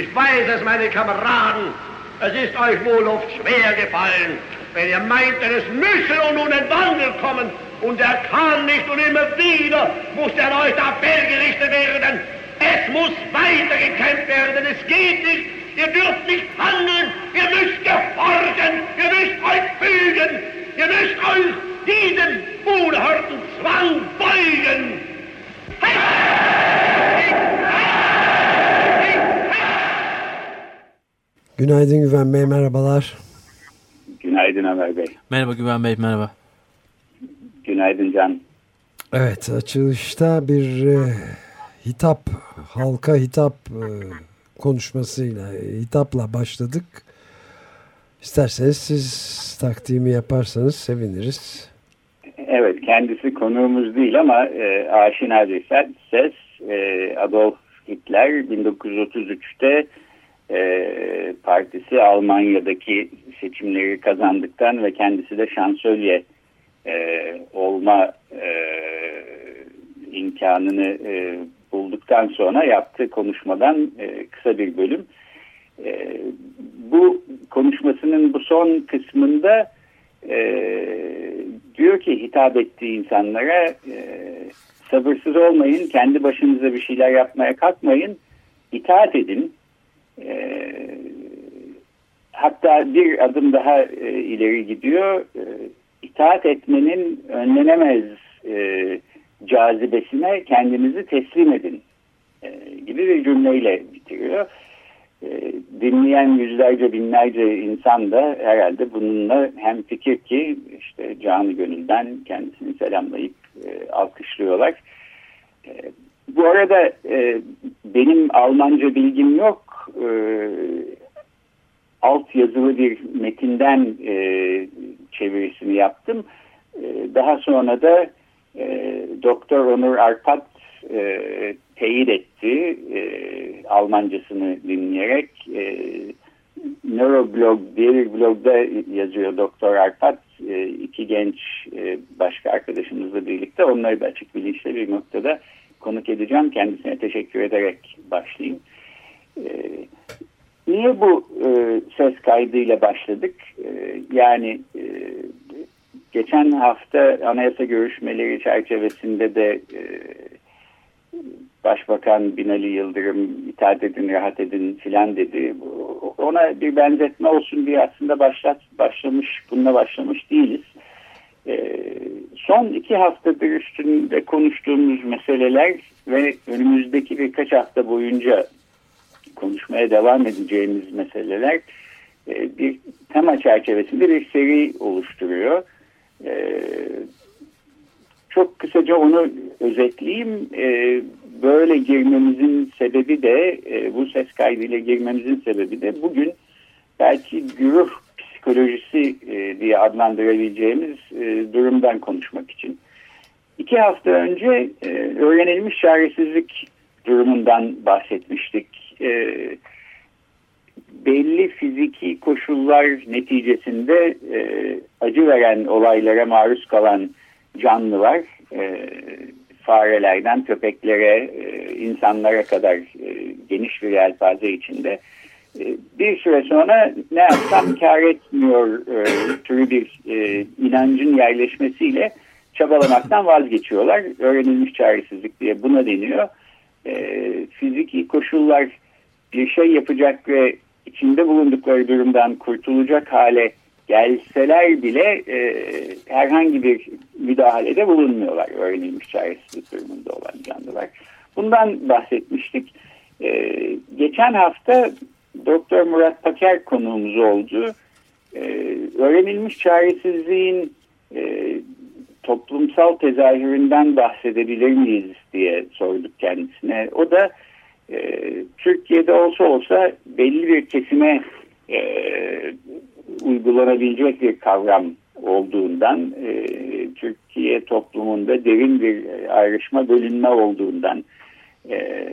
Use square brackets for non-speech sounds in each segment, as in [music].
Ich weiß es, meine Kameraden, es ist euch wohl oft schwer gefallen, wenn ihr meintet, es müsse nun ein Wandel kommen und er kann nicht und immer wieder muss er euch da gerichtet werden. Es muss weitergekämpft werden, es geht nicht, ihr dürft nicht handeln, ihr müsst gehorchen, ihr müsst euch fügen, ihr müsst euch diesem unerhörten Zwang beugen. Günaydın Güven Bey, merhabalar. Günaydın Ömer Bey. Merhaba Güven Bey, merhaba. Günaydın Can. Evet, açılışta bir e, hitap, halka hitap e, konuşmasıyla, hitapla başladık. İsterseniz siz takdimi yaparsanız seviniriz. Evet kendisi konuğumuz değil ama e, aşina bir ses e, Adolf Hitler 1933'te e, partisi Almanya'daki seçimleri kazandıktan ve kendisi de şansölye e, olma e, imkanını e, bulduktan sonra yaptığı konuşmadan e, kısa bir bölüm. E, bu konuşmasının bu son kısmında e, diyor ki hitap ettiği insanlara e, sabırsız olmayın, kendi başınıza bir şeyler yapmaya kalkmayın, itaat edin. E, hatta bir adım daha e, ileri gidiyor. E, itaat etmenin önlenemez e, cazibesine kendinizi teslim edin e, gibi bir cümleyle bitiriyor. E, dinleyen yüzlerce binlerce insan da herhalde bununla hem fikir ki işte canı gönülden kendisini selamlayıp e, alkışlıyorlar. E, bu arada e, benim Almanca bilgim yok. E, alt yazılı bir metinden e, çevirisini yaptım. E, daha sonra da e, Doktor Onur Arpat e, teyit etti e, Almancasını dinleyerek. E, Neuroblog diye bir blogda yazıyor Doktor Arpat. E, iki genç e, başka arkadaşımızla birlikte onları da açık bilinçli bir noktada konuk edeceğim. Kendisine teşekkür ederek başlayayım. E, niye bu e, ses kaydıyla başladık? E, yani e, geçen hafta anayasa görüşmeleri çerçevesinde de e, Başbakan Binali Yıldırım itaat edin, rahat edin filan dedi. Ona bir benzetme olsun diye aslında başlat, başlamış, bununla başlamış değiliz. Ee, son iki haftadır üstünde konuştuğumuz meseleler ve önümüzdeki birkaç hafta boyunca konuşmaya devam edeceğimiz meseleler e, bir tema çerçevesinde bir seri oluşturuyor. E, çok kısaca onu özetleyeyim. E, böyle girmemizin sebebi de e, bu ses kaydıyla girmemizin sebebi de bugün belki güruh psikolojisi e, diye adlandırabileceğimiz e, durumdan konuşmak için. İki hafta önce e, öğrenilmiş çaresizlik durumundan bahsetmiştik. E, belli fiziki koşullar neticesinde e, acı veren olaylara maruz kalan canlılar e, farelerden köpeklere, e, insanlara kadar e, geniş bir yelpaze içinde e, bir süre sonra ne yapsam kar etmiyor e, türü bir e, inancın yerleşmesiyle çabalamaktan vazgeçiyorlar. Öğrenilmiş çaresizlik diye buna deniyor. E, fiziki koşullar bir şey yapacak ve içinde bulundukları durumdan kurtulacak hale gelseler bile e, herhangi bir müdahalede bulunmuyorlar. Öğrenilmiş çaresizlik durumunda olan canlılar. Bundan bahsetmiştik. E, geçen hafta Doktor Murat Paker konuğumuz oldu. E, öğrenilmiş çaresizliğin e, toplumsal tezahüründen bahsedebilir miyiz diye sorduk kendisine. O da e, Türkiye'de olsa olsa belli bir kesime e, uygulanabilecek bir kavram olduğundan, e, Türkiye toplumunda derin bir ayrışma bölünme olduğundan, e,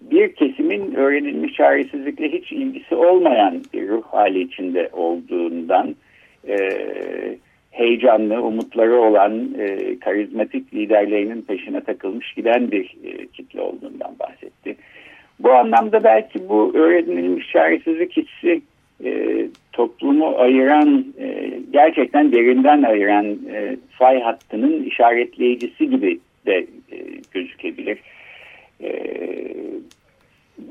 bir kesimin öğrenilmiş çaresizlikle hiç ilgisi olmayan bir ruh hali içinde olduğundan, e, heyecanlı, umutları olan e, karizmatik liderlerinin peşine takılmış giden bir e, kitle olduğundan bahsetti. Bu anlamda belki bu öğrenilmiş çaresizlik hissi e, toplumu ayıran, e, gerçekten derinden ayıran e, fay hattının işaretleyicisi gibi de e, gözükebilir. E,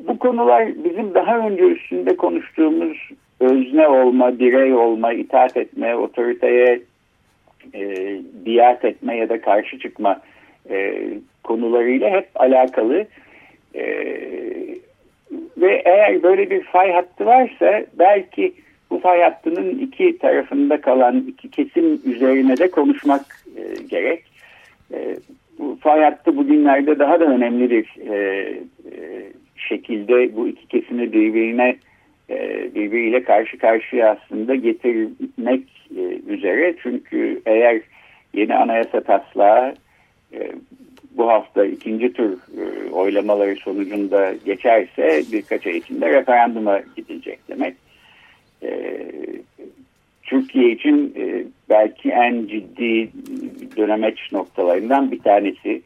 bu konular bizim daha önce üstünde konuştuğumuz özne olma, birey olma, itaat etme, otoriteye e, biat etme ya da karşı çıkma e, konularıyla hep alakalı. E, ve eğer böyle bir fay hattı varsa belki bu fay hattının iki tarafında kalan iki kesim üzerine de konuşmak e, gerek. E, bu fay hattı bugünlerde daha da önemli bir e, e, şekilde bu iki kesimi birbirine e, birbiriyle karşı karşıya aslında getirmek e, üzere. Çünkü eğer yeni anayasa taslağı e, bu hafta ikinci tur oylamaları sonucunda geçerse birkaç ay içinde referanduma gidilecek demek. Türkiye için belki en ciddi dönemeç noktalarından bir tanesi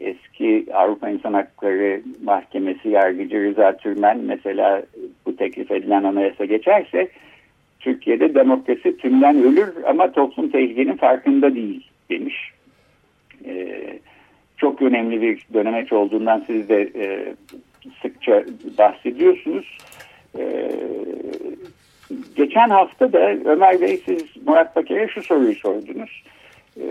eski Avrupa İnsan Hakları Mahkemesi yargıcı Rıza Türmen mesela bu teklif edilen anayasa geçerse Türkiye'de demokrasi tümden ölür ama toplum tehlikenin farkında değil demiş. Ee, çok önemli bir dönemeç olduğundan siz de e, sıkça bahsediyorsunuz. Ee, geçen hafta da Ömer Bey siz Murat Baker'e şu soruyu sordunuz. Ee,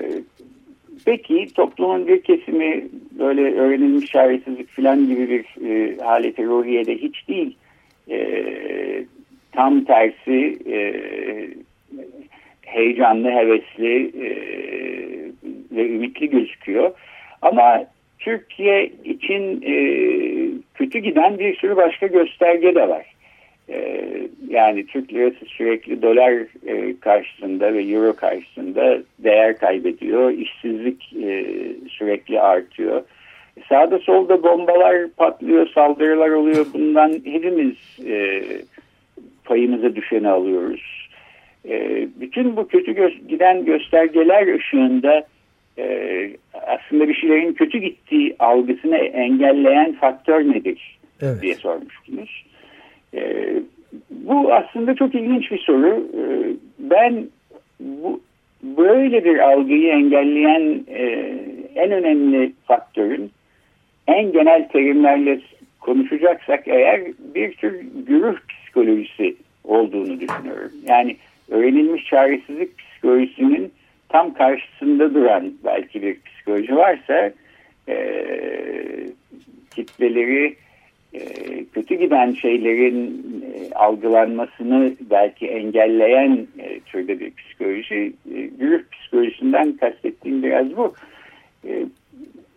Peki toplumun bir kesimi böyle öğrenilmiş çaresizlik falan gibi bir e, haleti ruhiyede hiç değil. E, tam tersi e, heyecanlı, hevesli e, ve ümitli gözüküyor. Ama Türkiye için e, kötü giden bir sürü başka gösterge de var. E, yani Türk lirası sürekli dolar e, karşısında ve euro karşısında değer kaybediyor. İşsizlik e, sürekli artıyor. Sağda solda bombalar patlıyor, saldırılar oluyor. Bundan hepimiz e, payımıza düşeni alıyoruz. E, bütün bu kötü gö giden göstergeler ışığında e, aslında bir şeylerin kötü gittiği algısını engelleyen faktör nedir evet. diye sormuştunuz. E, bu aslında çok ilginç bir soru. Ee, ben bu, böyle bir algıyı engelleyen e, en önemli faktörün en genel terimlerle konuşacaksak eğer bir tür güruh psikolojisi olduğunu düşünüyorum. Yani öğrenilmiş çaresizlik psikolojisinin tam karşısında duran belki bir psikoloji varsa e, kitleleri e, kötü giden şeylerin e, algılanmasını belki engelleyen e, türde bir psikoloji. E, Gürüf psikolojisinden kastettiğim biraz bu. E,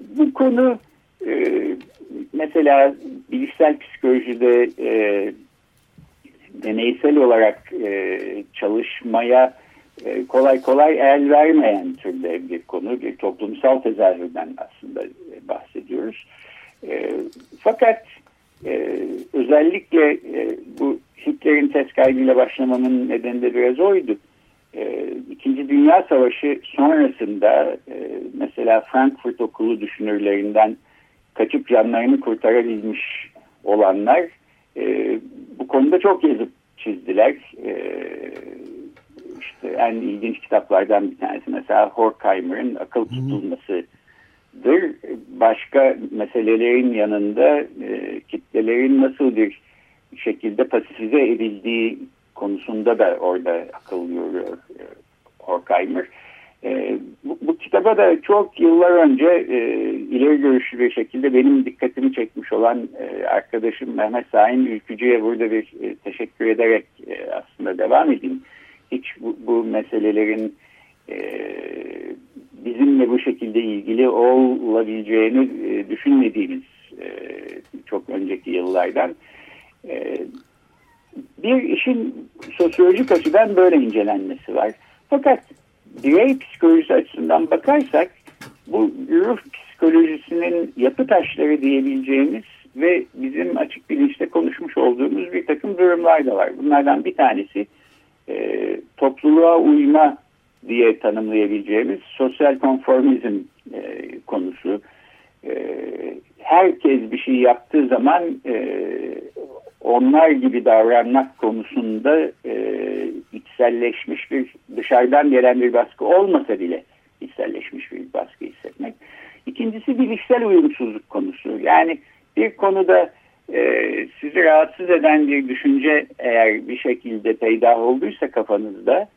bu konu e, mesela bilişsel psikolojide e, deneysel olarak e, çalışmaya e, kolay kolay el vermeyen türde bir konu. Bir toplumsal tezahürden aslında bahsediyoruz. E, fakat ee, özellikle e, bu Hitler'in test kaybıyla başlamamın nedeni de biraz oydu. Ee, İkinci Dünya Savaşı sonrasında e, mesela Frankfurt Okulu düşünürlerinden kaçıp canlarını kurtarabilmiş olanlar e, bu konuda çok yazıp çizdiler. E, işte en ilginç kitaplardan bir tanesi mesela Horkheimer'ın Akıl Tutulması dır. Başka meselelerin yanında e, kitlelerin nasıl bir şekilde pasifize edildiği konusunda da orada akıl yoruyor e, Horkheimer. E, bu, bu kitaba da çok yıllar önce e, ileri görüşlü bir şekilde benim dikkatimi çekmiş olan e, arkadaşım Mehmet Sahin Ülkücü'ye burada bir e, teşekkür ederek e, aslında devam edeyim. Hiç bu, bu meselelerin bilimle bu şekilde ilgili olabileceğini e, düşünmediğimiz e, çok önceki yıllardan. E, bir işin sosyolojik açıdan böyle incelenmesi var. Fakat birey psikolojisi açısından bakarsak bu ruh psikolojisinin yapı taşları diyebileceğimiz ve bizim açık bilinçte konuşmuş olduğumuz bir takım durumlar da var. Bunlardan bir tanesi e, topluluğa uyma diye tanımlayabileceğimiz sosyal konformizm e, konusu. E, herkes bir şey yaptığı zaman e, onlar gibi davranmak konusunda e, içselleşmiş bir dışarıdan gelen bir baskı olmasa bile içselleşmiş bir baskı hissetmek. İkincisi bilişsel uyumsuzluk konusu. Yani bir konuda e, sizi rahatsız eden bir düşünce eğer bir şekilde peydah olduysa kafanızda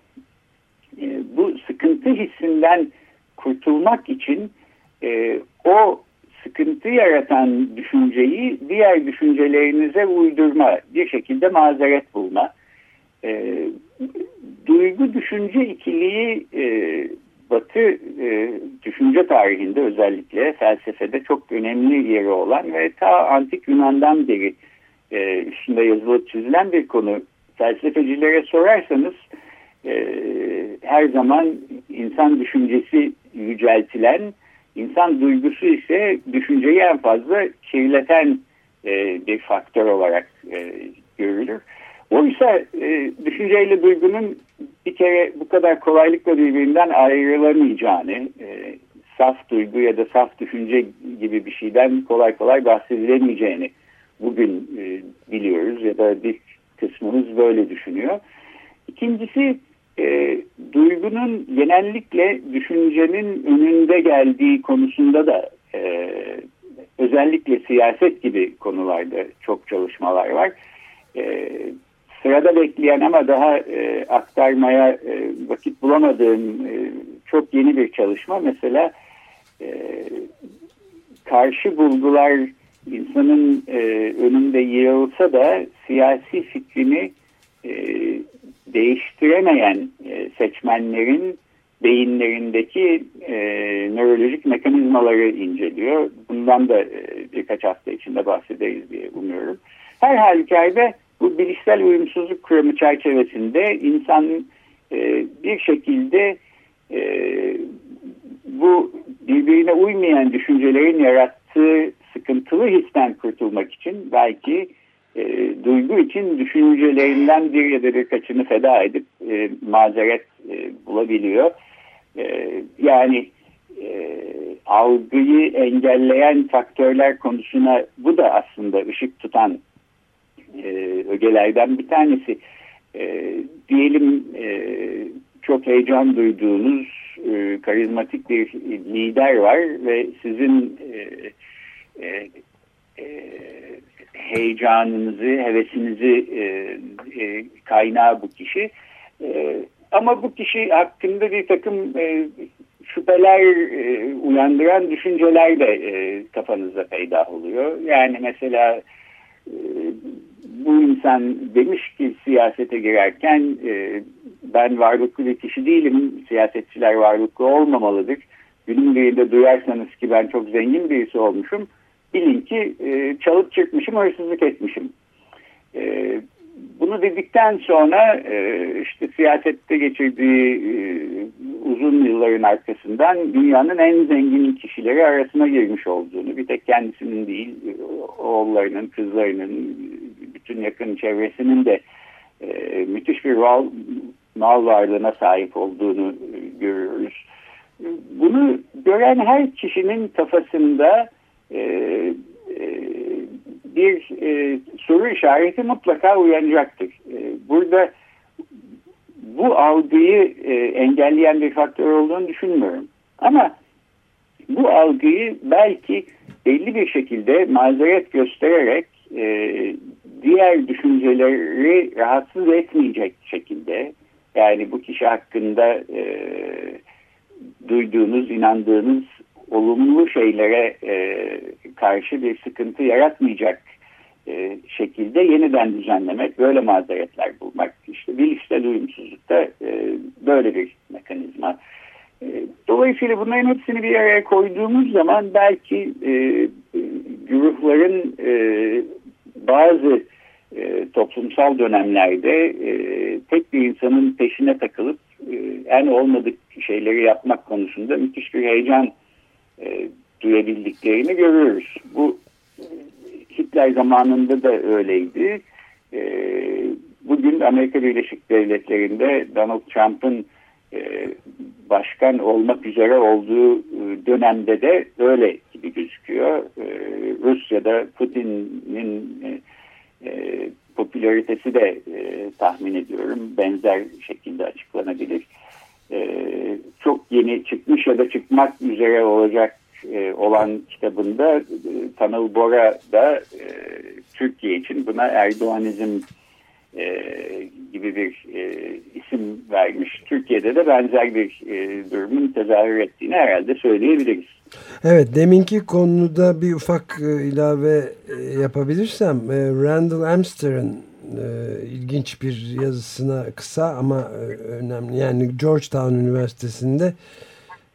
e, bu sıkıntı hissinden kurtulmak için e, o sıkıntı yaratan düşünceyi diğer düşüncelerinize uydurma, bir şekilde mazeret bulma. E, duygu düşünce ikiliği e, Batı e, düşünce tarihinde özellikle felsefede çok önemli yeri olan ve ta antik Yunan'dan beri e, üstünde yazılıp çizilen bir konu. Felsefecilere sorarsanız e, her zaman insan düşüncesi yüceltilen, insan duygusu ise düşünceyi en fazla kirleten e, bir faktör olarak e, görülür. Oysa e, düşünceyle duygunun bir kere bu kadar kolaylıkla birbirinden ayrılamayacağını, e, saf duygu ya da saf düşünce gibi bir şeyden kolay kolay bahsedilemeyeceğini bugün e, biliyoruz ya da bir kısmımız böyle düşünüyor. İkincisi e, duygunun genellikle düşüncenin önünde geldiği konusunda da e, özellikle siyaset gibi konularda çok çalışmalar var. E, sırada bekleyen ama daha e, aktarmaya e, vakit bulamadığım e, çok yeni bir çalışma. Mesela e, karşı bulgular insanın e, önünde yığılsa da siyasi fikrini e, değiştiremeyen e, seçmenlerin beyinlerindeki e, nörolojik mekanizmaları inceliyor. Bundan da e, birkaç hafta içinde bahsederiz diye umuyorum. Her halükarda bu bilişsel uyumsuzluk kuramı çerçevesinde insan e, bir şekilde bu birbirine uymayan düşüncelerin yarattığı sıkıntılı histen kurtulmak için belki e, duygu için düşüncelerinden bir ya da birkaçını feda edip e, mazeret e, bulabiliyor. E, yani e, algıyı engelleyen faktörler konusuna bu da aslında ışık tutan e, ögelerden bir tanesi. E, diyelim e, çok heyecan duyduğunuz e, karizmatik bir lider var ve sizin e, e, e, heyecanınızı, hevesinizi e, e, kaynağı bu kişi. E, ama bu kişi hakkında bir takım e, şüpheler e, uyandıran düşünceler de e, kafanızda peydah oluyor. Yani mesela e, bu insan demiş ki siyasete girerken e, ben varlıklı bir kişi değilim, siyasetçiler varlıklı olmamalıdır. Günün birinde duyarsanız ki ben çok zengin birisi olmuşum, bilin ki e, çalıp çıkmışım, hırsızlık etmişim. E, bunu dedikten sonra e, işte siyasette geçirdiği e, uzun yılların arkasından dünyanın en zengin kişileri arasına girmiş olduğunu, bir tek kendisinin değil, oğullarının, kızlarının, bütün yakın çevresinin de e, müthiş bir mal, mal varlığına sahip olduğunu görüyoruz. Bunu gören her kişinin kafasında e, e, bir e, soru işareti mutlaka uyanacaktır. E, burada bu algıyı e, engelleyen bir faktör olduğunu düşünmüyorum. Ama bu algıyı belki belli bir şekilde mazeret göstererek e, diğer düşünceleri rahatsız etmeyecek şekilde yani bu kişi hakkında e, duyduğunuz, inandığınız olumlu şeylere e, karşı bir sıkıntı yaratmayacak e, şekilde yeniden düzenlemek, böyle mazeretler bulmak. İşte bilişsel uyumsuzlukta e, böyle bir mekanizma. E, dolayısıyla bunların hepsini bir araya koyduğumuz zaman belki e, güruhların e, bazı e, toplumsal dönemlerde e, tek bir insanın peşine takılıp e, en olmadık şeyleri yapmak konusunda müthiş bir heyecan e, duyabildiklerini görüyoruz. Bu e, Hitler zamanında da öyleydi. E, bugün Amerika Birleşik Devletleri'nde Donald Trump'ın e, başkan olmak üzere olduğu e, dönemde de öyle gibi gözüküyor. E, Rusya'da Putin'in popülaritesi de tahmin ediyorum benzer şekilde açıklanabilir. Çok yeni çıkmış ya da çıkmak üzere olacak olan kitabında Tanıl Bora da Türkiye için buna Erdoğanizm e, gibi bir e, isim vermiş. Türkiye'de de benzer bir e, durumun tezahür ettiğini herhalde söyleyebiliriz. Evet deminki konuda bir ufak e, ilave e, yapabilirsem e, Randall Amster'ın e, ilginç bir yazısına kısa ama e, önemli. Yani Georgetown Üniversitesi'nde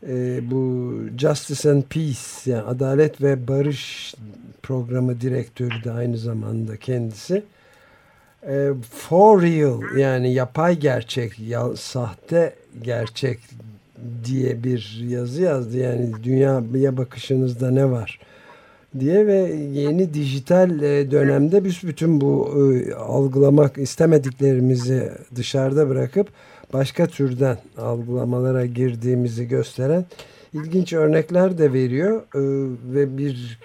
e, bu Justice and Peace yani Adalet ve Barış programı direktörü de aynı zamanda kendisi. E, for real yani yapay gerçek, ya, sahte gerçek diye bir yazı yazdı. Yani dünyaya bakışınızda ne var diye ve yeni dijital e, dönemde biz bütün bu e, algılamak istemediklerimizi dışarıda bırakıp başka türden algılamalara girdiğimizi gösteren ilginç örnekler de veriyor e, ve bir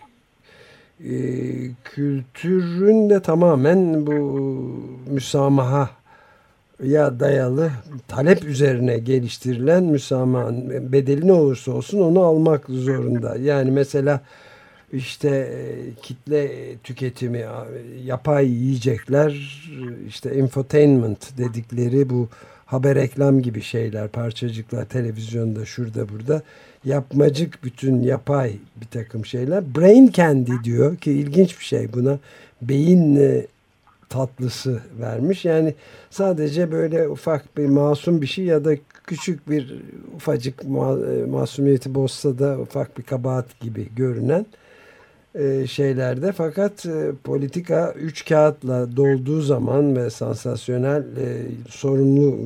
kültürün de tamamen bu müsamaha ya dayalı talep üzerine geliştirilen müsamaha bedeli ne olursa olsun onu almak zorunda. Yani mesela işte e, kitle tüketimi, yapay yiyecekler, işte infotainment dedikleri bu haber reklam gibi şeyler, parçacıklar televizyonda şurada burada yapmacık bütün yapay bir takım şeyler. Brain candy diyor ki ilginç bir şey buna. Beyin e, tatlısı vermiş. Yani sadece böyle ufak bir masum bir şey ya da küçük bir ufacık e, masumiyeti bozsa da ufak bir kabahat gibi görünen e, şeylerde fakat politika üç kağıtla dolduğu zaman ve sansasyonel sorumlu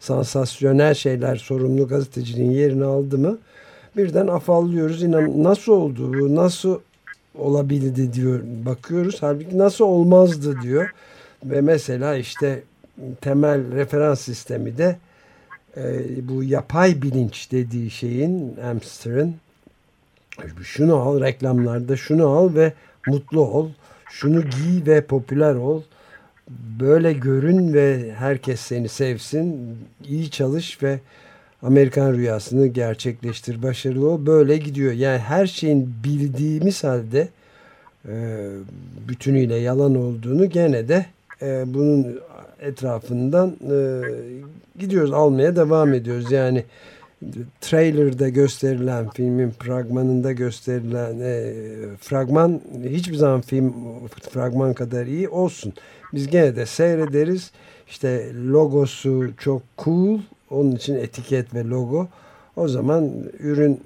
sansasyonel şeyler sorumlu gazeteciliğin yerini aldı mı birden afallıyoruz. İnan nasıl oldu bu? Nasıl olabildi diyor. Bakıyoruz. Halbuki nasıl olmazdı diyor. Ve mesela işte temel referans sistemi de e, bu yapay bilinç dediği şeyin Amster'ın şunu al reklamlarda şunu al ve mutlu ol. Şunu giy ve popüler ol. Böyle görün ve herkes seni sevsin. İyi çalış ve Amerikan rüyasını gerçekleştir, başarılı ol. Böyle gidiyor. Yani her şeyin bildiğimiz halde e, bütünüyle yalan olduğunu gene de e, bunun etrafından e, gidiyoruz. Almaya devam ediyoruz. Yani trailer'da gösterilen filmin fragmanında gösterilen e, fragman hiçbir zaman film fragman kadar iyi olsun. Biz gene de seyrederiz. İşte logosu çok cool onun için etiket ve logo. O zaman ürün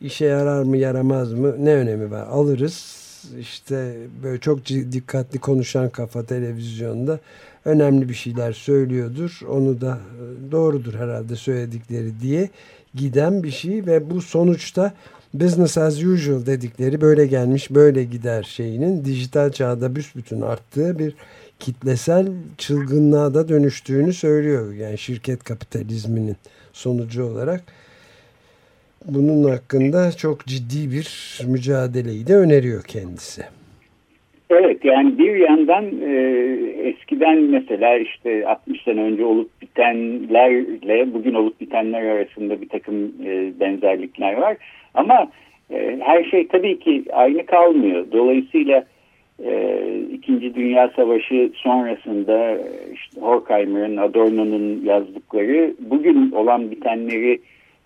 işe yarar mı yaramaz mı ne önemi var? Alırız işte böyle çok dikkatli konuşan kafa televizyonda önemli bir şeyler söylüyordur. Onu da e, doğrudur herhalde söyledikleri diye giden bir şey ve bu sonuçta business as usual dedikleri böyle gelmiş böyle gider şeyinin dijital çağda büsbütün arttığı bir kitlesel çılgınlığa da dönüştüğünü söylüyor. Yani şirket kapitalizminin sonucu olarak bunun hakkında çok ciddi bir mücadeleyi de öneriyor kendisi. Evet yani bir yandan e, eskiden mesela işte 60 sene önce olup bitenlerle bugün olup bitenler arasında bir takım e, benzerlikler var. Ama e, her şey tabii ki aynı kalmıyor. Dolayısıyla e, İkinci Dünya Savaşı sonrasında işte Horkheimer'ın, Adorno'nun yazdıkları bugün olan bitenleri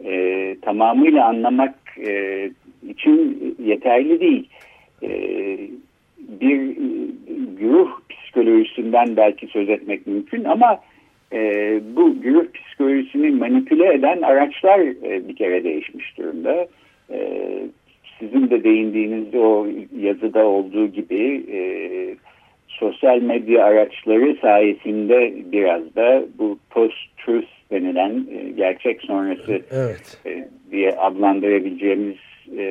e, tamamıyla anlamak e, için yeterli değil. E, bir güruh psikolojisinden belki söz etmek mümkün ama e, bu güruh psikolojisini manipüle eden araçlar e, bir kere değişmiş durumda. E, sizin de değindiğinizde o yazıda olduğu gibi e, sosyal medya araçları sayesinde biraz da bu post-truth denilen e, gerçek sonrası evet. e, diye adlandırabileceğimiz e,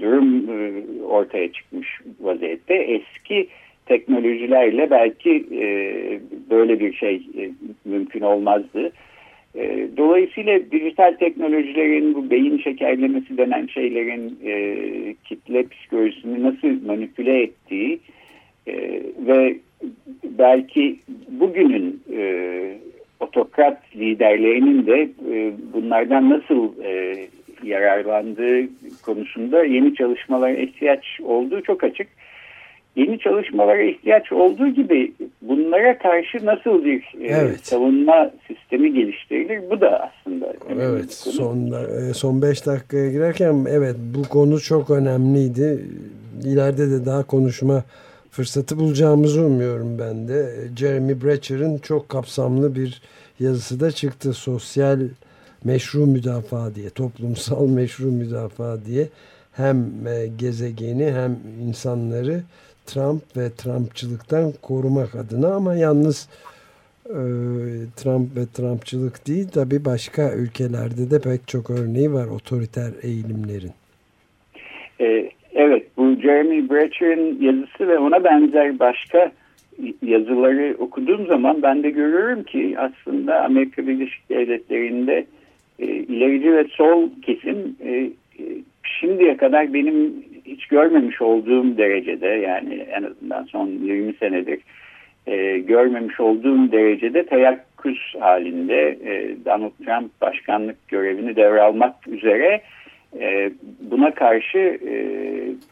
durum e, ortaya çıkmış vaziyette. Eski teknolojilerle belki e, böyle bir şey e, mümkün olmazdı. E, dolayısıyla dijital teknolojilerin bu beyin şekerlemesi denen şeylerin e, kitle psikolojisini nasıl manipüle ettiği e, ve belki bugünün e, otokrat liderlerinin de e, bunlardan nasıl e, yararlandığı konusunda yeni çalışmalara ihtiyaç olduğu çok açık yeni çalışmalara ihtiyaç olduğu gibi bunlara karşı nasıl bir e, evet. savunma sistemi geliştirilir bu da aslında. Evet son e, son 5 dakikaya girerken evet bu konu çok önemliydi. İleride de daha konuşma fırsatı bulacağımızı umuyorum ben de. Jeremy Brecher'ın çok kapsamlı bir yazısı da çıktı. Sosyal meşru müdafaa diye, toplumsal [laughs] meşru müdafaa diye hem e, gezegeni hem insanları Trump ve Trumpçılıktan korumak adına ama yalnız e, Trump ve Trumpçılık değil tabi başka ülkelerde de pek çok örneği var otoriter eğilimlerin. E, evet bu Jeremy Brecher'in yazısı ve ona benzer başka yazıları okuduğum zaman ben de görüyorum ki aslında Amerika Birleşik Devletleri'nde e, ilerici ve sol kesim e, e şimdiye kadar benim hiç görmemiş olduğum derecede yani en azından son 20 senedir e, görmemiş olduğum derecede teyakkuz halinde e, Donald Trump başkanlık görevini devralmak üzere buna karşı e,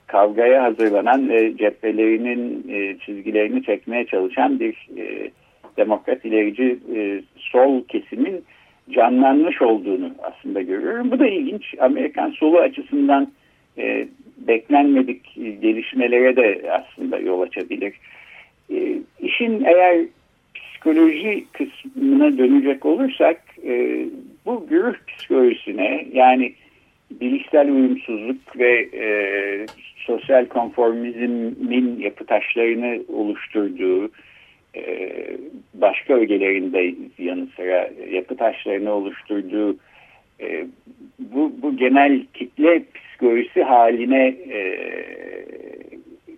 kavgaya hazırlanan ve cephelerinin e, çizgilerini çekmeye çalışan bir e, demokrat ilerici e, sol kesimin canlanmış olduğunu aslında görüyorum. Bu da ilginç. Amerikan solu açısından e, beklenmedik gelişmelere de aslında yol açabilir. E, işin eğer psikoloji kısmına dönecek olursak e, bu güruh psikolojisine yani bilişsel uyumsuzluk ve e, sosyal konformizmin yapı taşlarını oluşturduğu e, başka ögelerinde yanı sıra yapı taşlarını oluşturduğu e, bu, bu genel kitle psikolojisi haline e,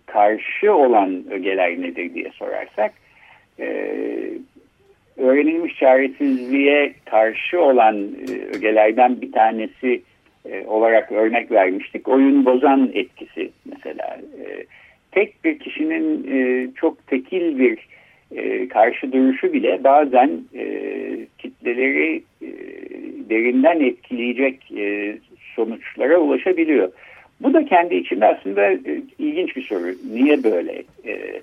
karşı olan ögeler nedir diye sorarsak e, öğrenilmiş çaresizliğe karşı olan e, ögelerden bir tanesi e, olarak örnek vermiştik. Oyun bozan etkisi mesela. E, tek bir kişinin e, çok tekil bir e, karşı duruşu bile bazen e, kitleleri e, derinden etkileyecek e, sonuçlara ulaşabiliyor. Bu da kendi içinde aslında e, ilginç bir soru. Niye böyle? E,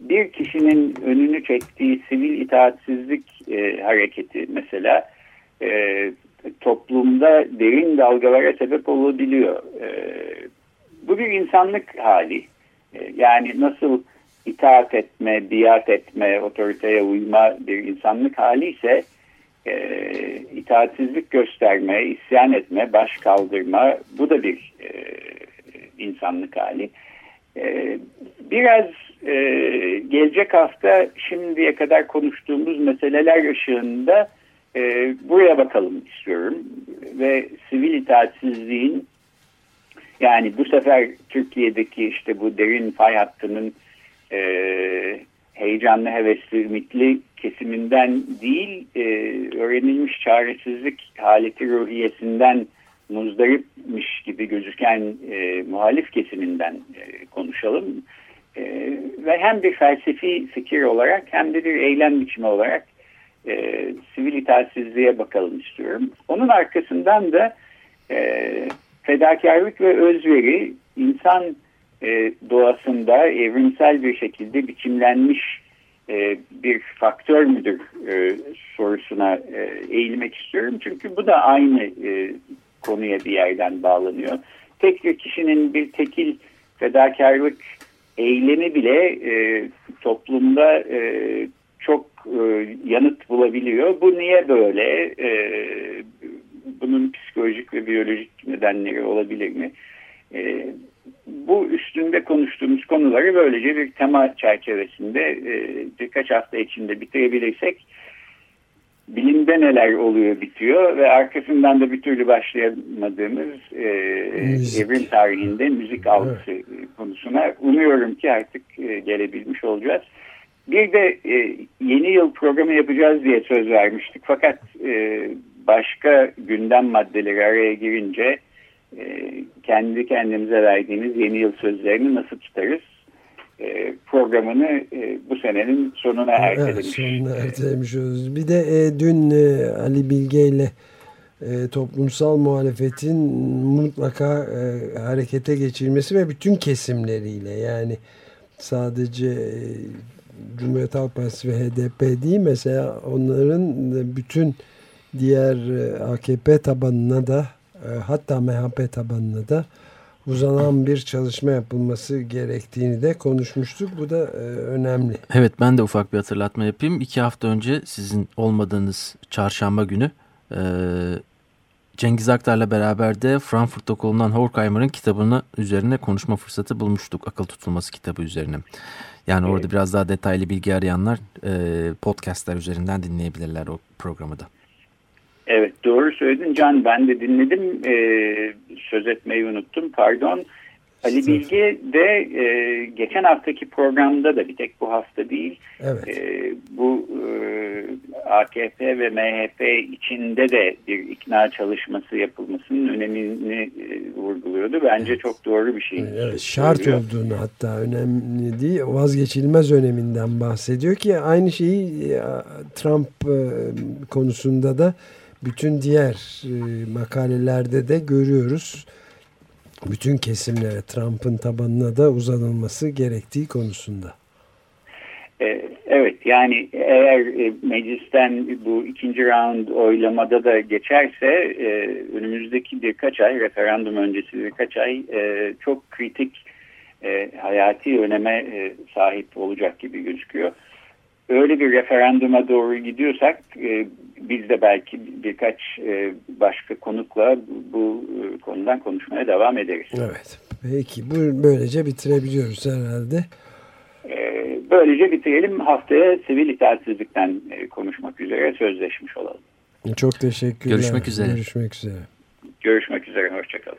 bir kişinin önünü çektiği sivil itaatsizlik e, hareketi mesela toplumda derin dalgalara sebep olabiliyor. E, bu bir insanlık hali. E, yani nasıl itaat etme, biat etme, otoriteye uyma bir insanlık hali ise e, itaatsizlik gösterme, isyan etme, baş kaldırma bu da bir e, insanlık hali. E, biraz e, gelecek hafta şimdiye kadar konuştuğumuz meseleler ışığında e, buraya bakalım istiyorum ve sivil itaatsizliğin yani bu sefer Türkiye'deki işte bu derin fay hattının e, heyecanlı, hevesli, ümitli kesiminden değil, e, öğrenilmiş çaresizlik haleti ruhiyesinden muzdaripmiş gibi gözüken e, muhalif kesiminden e, konuşalım. E, ve hem bir felsefi fikir olarak hem de bir eylem biçimi olarak e, sivil itaatsizliğe bakalım istiyorum. Onun arkasından da e, fedakarlık ve özveri insan e, doğasında evrimsel bir şekilde biçimlenmiş e, bir faktör müdür e, sorusuna e, eğilmek istiyorum. Çünkü bu da aynı e, konuya bir yerden bağlanıyor. Tek bir kişinin bir tekil fedakarlık eylemi bile e, toplumda e, çok e, yanıt bulabiliyor. Bu niye böyle? E, bunun psikolojik ve biyolojik nedenleri olabilir mi? E, bu üstünde konuştuğumuz konuları böylece bir tema çerçevesinde e, birkaç hafta içinde bitirebilirsek bilimde neler oluyor bitiyor ve arkasından da bir türlü başlayamadığımız e, evrim tarihinde müzik algısı evet. konusuna umuyorum ki artık e, gelebilmiş olacağız. Bir de e, yeni yıl programı yapacağız diye söz vermiştik fakat e, başka gündem maddeleri araya girince e, kendi kendimize verdiğimiz yeni yıl sözlerini nasıl tutarız? E, programını e, bu senenin sonuna ertelemiş. Evet, sonuna ertelemiş oluruz. Bir de e, dün e, Ali Bilge ile e, toplumsal muhalefetin mutlaka e, harekete geçirmesi ve bütün kesimleriyle yani sadece e, Cumhuriyet Halk Partisi ve HDP değil mesela onların bütün diğer e, AKP tabanına da e, hatta MHP tabanına da uzanan bir çalışma yapılması gerektiğini de konuşmuştuk. Bu da e, önemli. Evet ben de ufak bir hatırlatma yapayım. İki hafta önce sizin olmadığınız çarşamba günü e, Cengiz Aktar'la beraber de Frankfurt'ta konulan Horkheimer'ın kitabını üzerine konuşma fırsatı bulmuştuk. Akıl tutulması kitabı üzerine. Yani orada biraz daha detaylı bilgi arayanlar e, podcastler üzerinden dinleyebilirler o programı da. Evet doğru söyledin Can ben de dinledim ee, söz etmeyi unuttum pardon. Ali Bilge de e, geçen haftaki programda da bir tek bu hafta değil evet. e, bu e, AKP ve MHP içinde de bir ikna çalışması yapılmasının önemini e, vurguluyordu. Bence evet. çok doğru bir şey. Evet, şart söylüyor. olduğunu hatta önemli değil vazgeçilmez öneminden bahsediyor ki aynı şeyi e, Trump e, konusunda da bütün diğer e, makalelerde de görüyoruz. Bütün kesimlere Trump'ın tabanına da uzanılması gerektiği konusunda. E, evet yani eğer e, meclisten bu ikinci round oylamada da geçerse önümüzdeki birkaç ay referandum öncesi birkaç ay çok kritik hayati öneme sahip olacak gibi gözüküyor öyle bir referanduma doğru gidiyorsak e, biz de belki birkaç e, başka konukla bu e, konudan konuşmaya devam ederiz. Evet. Peki bu böylece bitirebiliyoruz herhalde. E, böylece bitirelim. Haftaya sivil itaatsizlikten e, konuşmak üzere sözleşmiş olalım. Çok teşekkürler. Görüşmek üzere. Görüşmek üzere. Görüşmek üzere. Hoşçakalın.